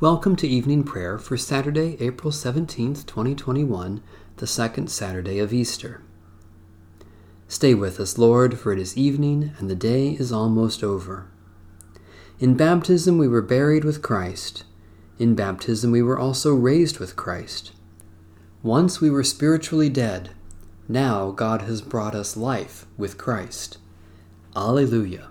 Welcome to evening prayer for Saturday, April 17th, 2021, the second Saturday of Easter. Stay with us, Lord, for it is evening and the day is almost over. In baptism we were buried with Christ. In baptism we were also raised with Christ. Once we were spiritually dead. Now God has brought us life with Christ. Alleluia.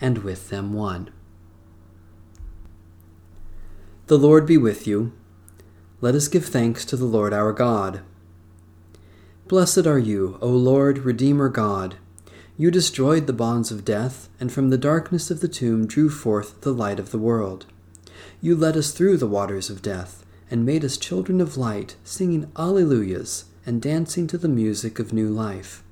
and with them one. The Lord be with you. Let us give thanks to the Lord our God. Blessed are you, O Lord, Redeemer God. You destroyed the bonds of death, and from the darkness of the tomb drew forth the light of the world. You led us through the waters of death, and made us children of light, singing Alleluias and dancing to the music of new life.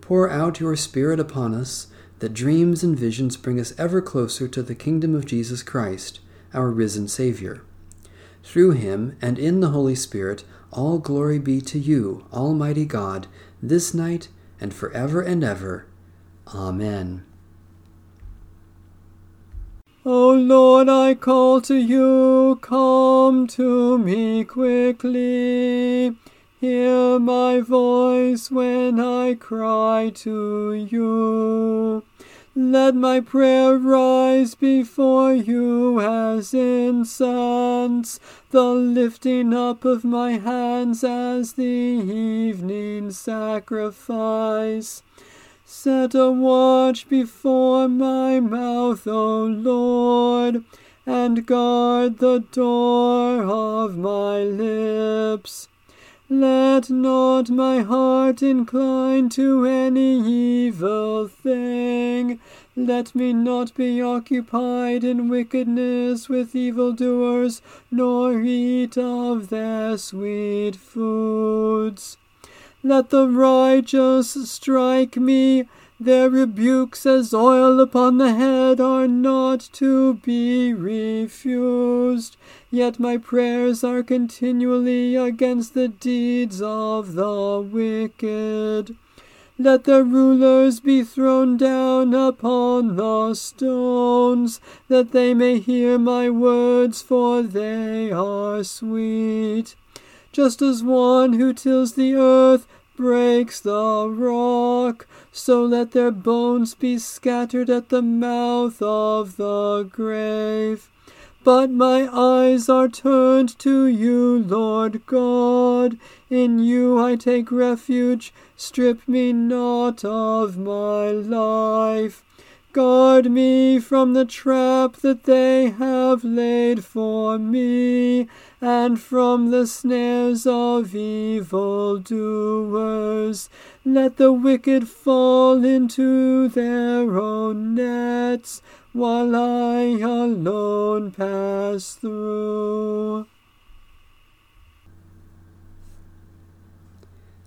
Pour out your Spirit upon us that dreams and visions bring us ever closer to the kingdom of Jesus Christ, our risen Savior. Through him and in the Holy Spirit, all glory be to you, Almighty God, this night and forever and ever. Amen. O Lord, I call to you, come to me quickly. Hear my voice when I cry to you. Let my prayer rise before you as incense, the lifting up of my hands as the evening sacrifice. Set a watch before my mouth, O Lord, and guard the door of my lips. Let not my heart incline to any evil thing. Let me not be occupied in wickedness with evildoers, nor eat of their sweet foods. Let the righteous strike me. Their rebukes as oil upon the head are not to be refused. Yet my prayers are continually against the deeds of the wicked. Let the rulers be thrown down upon the stones, that they may hear my words, for they are sweet. Just as one who tills the earth breaks the rock, so let their bones be scattered at the mouth of the grave. But my eyes are turned to you, Lord God. In you I take refuge. Strip me not of my life. Guard me from the trap that they have laid for me, and from the snares of evil doers. Let the wicked fall into their own nets while I alone pass through.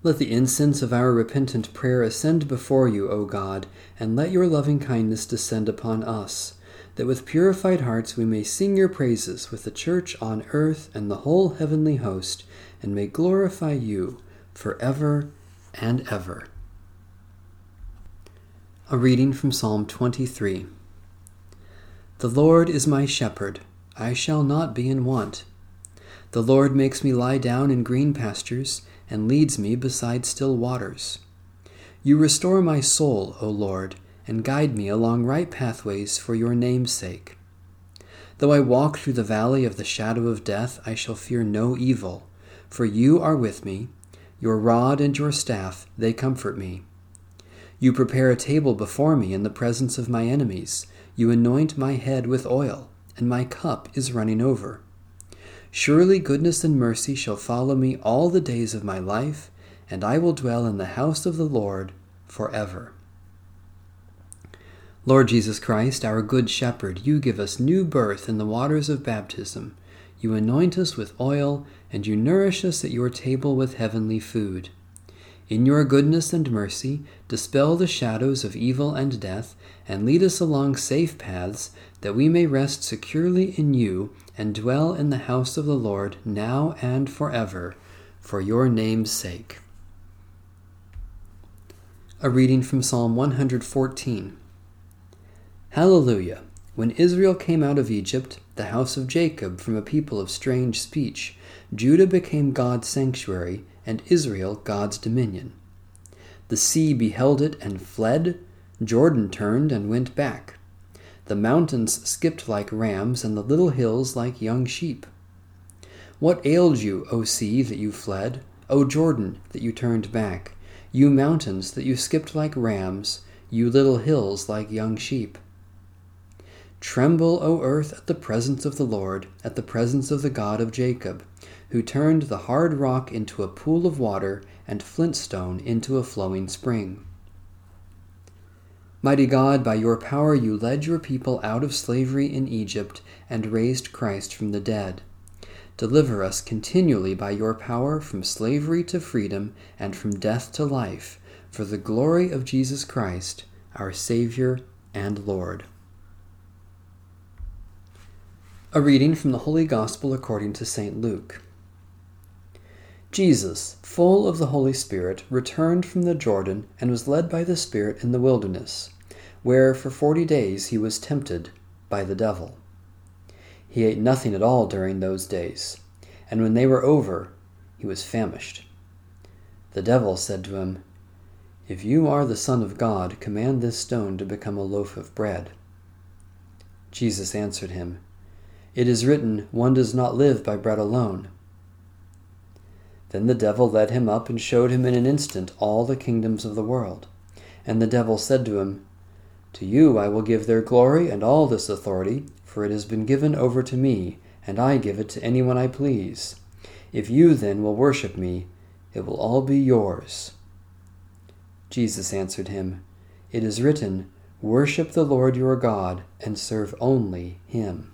Let the incense of our repentant prayer ascend before you, O God, and let your loving kindness descend upon us, that with purified hearts we may sing your praises with the church on earth and the whole heavenly host, and may glorify you for ever and ever. A reading from Psalm 23. The Lord is my shepherd, I shall not be in want. The Lord makes me lie down in green pastures, and leads me beside still waters. You restore my soul, O Lord, and guide me along right pathways for your name's sake. Though I walk through the valley of the shadow of death, I shall fear no evil, for you are with me. Your rod and your staff, they comfort me. You prepare a table before me in the presence of my enemies. You anoint my head with oil, and my cup is running over. Surely goodness and mercy shall follow me all the days of my life, and I will dwell in the house of the Lord forever. Lord Jesus Christ, our Good Shepherd, you give us new birth in the waters of baptism. You anoint us with oil, and you nourish us at your table with heavenly food. In your goodness and mercy, dispel the shadows of evil and death, and lead us along safe paths, that we may rest securely in you and dwell in the house of the Lord now and forever, for your name's sake. A reading from Psalm 114. Hallelujah! When Israel came out of Egypt, the house of Jacob from a people of strange speech, Judah became God's sanctuary, and Israel God's dominion. The sea beheld it and fled, Jordan turned and went back. The mountains skipped like rams, and the little hills like young sheep. What ailed you, O sea, that you fled? O Jordan, that you turned back? You mountains, that you skipped like rams, you little hills like young sheep? Tremble, O earth, at the presence of the Lord, at the presence of the God of Jacob, who turned the hard rock into a pool of water and flintstone into a flowing spring. Mighty God, by your power you led your people out of slavery in Egypt and raised Christ from the dead. Deliver us continually by your power from slavery to freedom and from death to life, for the glory of Jesus Christ, our Savior and Lord. A reading from the Holy Gospel according to St. Luke. Jesus, full of the Holy Spirit, returned from the Jordan and was led by the Spirit in the wilderness, where for forty days he was tempted by the devil. He ate nothing at all during those days, and when they were over, he was famished. The devil said to him, If you are the Son of God, command this stone to become a loaf of bread. Jesus answered him, it is written, One does not live by bread alone. Then the devil led him up and showed him in an instant all the kingdoms of the world. And the devil said to him, To you I will give their glory and all this authority, for it has been given over to me, and I give it to anyone I please. If you then will worship me, it will all be yours. Jesus answered him, It is written, Worship the Lord your God, and serve only him.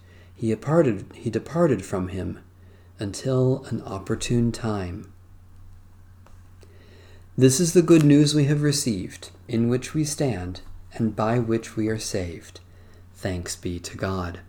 he departed, he departed from him until an opportune time. This is the good news we have received, in which we stand, and by which we are saved. Thanks be to God.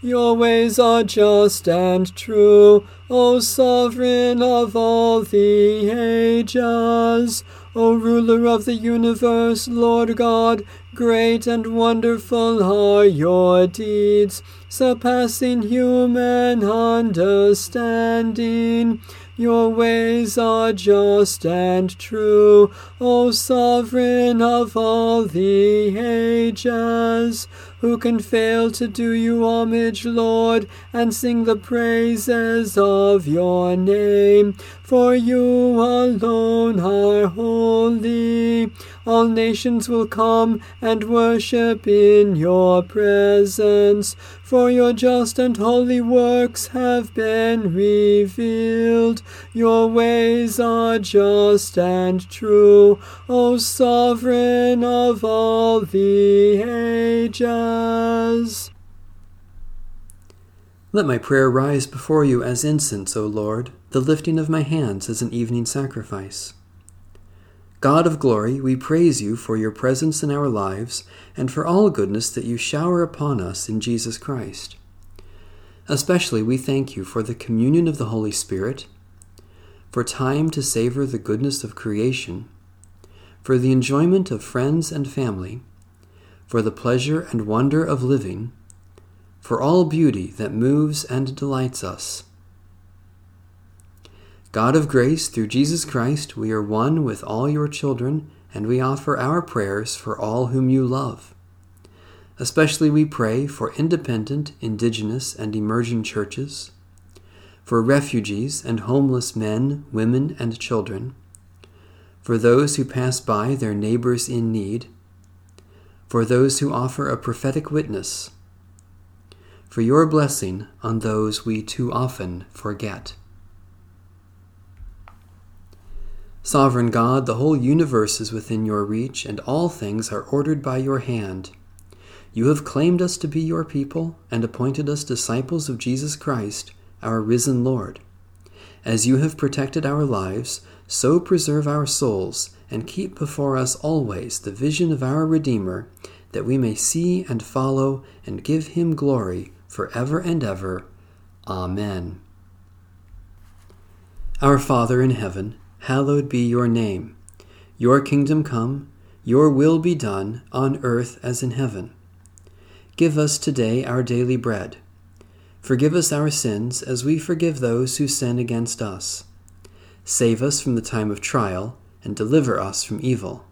Your ways are just and true, O sovereign of all the ages. O ruler of the universe, Lord God, great and wonderful are your deeds, surpassing human understanding. Your ways are just and true, O sovereign of all the ages. Who can fail to do you homage, Lord, and sing the praises of your name? For you alone are holy. All nations will come and worship in your presence, for your just and holy works have been revealed. Your ways are just and true, O sovereign of all the ages. Let my prayer rise before you as incense, O Lord, the lifting of my hands as an evening sacrifice. God of glory, we praise you for your presence in our lives and for all goodness that you shower upon us in Jesus Christ. Especially we thank you for the communion of the Holy Spirit, for time to savor the goodness of creation, for the enjoyment of friends and family, for the pleasure and wonder of living, for all beauty that moves and delights us God of grace, through Jesus Christ, we are one with all your children, and we offer our prayers for all whom you love. Especially we pray for independent, indigenous, and emerging churches, for refugees and homeless men, women, and children, for those who pass by their neighbors in need, for those who offer a prophetic witness, for your blessing on those we too often forget. Sovereign God, the whole universe is within your reach, and all things are ordered by your hand. You have claimed us to be your people and appointed us disciples of Jesus Christ, our risen Lord. As you have protected our lives, so preserve our souls and keep before us always the vision of our Redeemer, that we may see and follow and give him glory for ever and ever. Amen. Our Father in heaven, hallowed be your name. Your kingdom come, your will be done, on earth as in heaven. Give us today our daily bread. Forgive us our sins as we forgive those who sin against us. Save us from the time of trial, and deliver us from evil.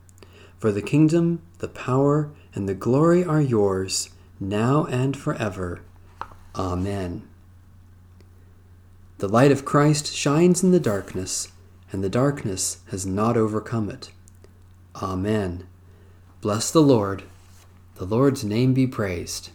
For the kingdom, the power, and the glory are yours, now and forever. Amen. The light of Christ shines in the darkness, and the darkness has not overcome it. Amen. Bless the Lord. The Lord's name be praised.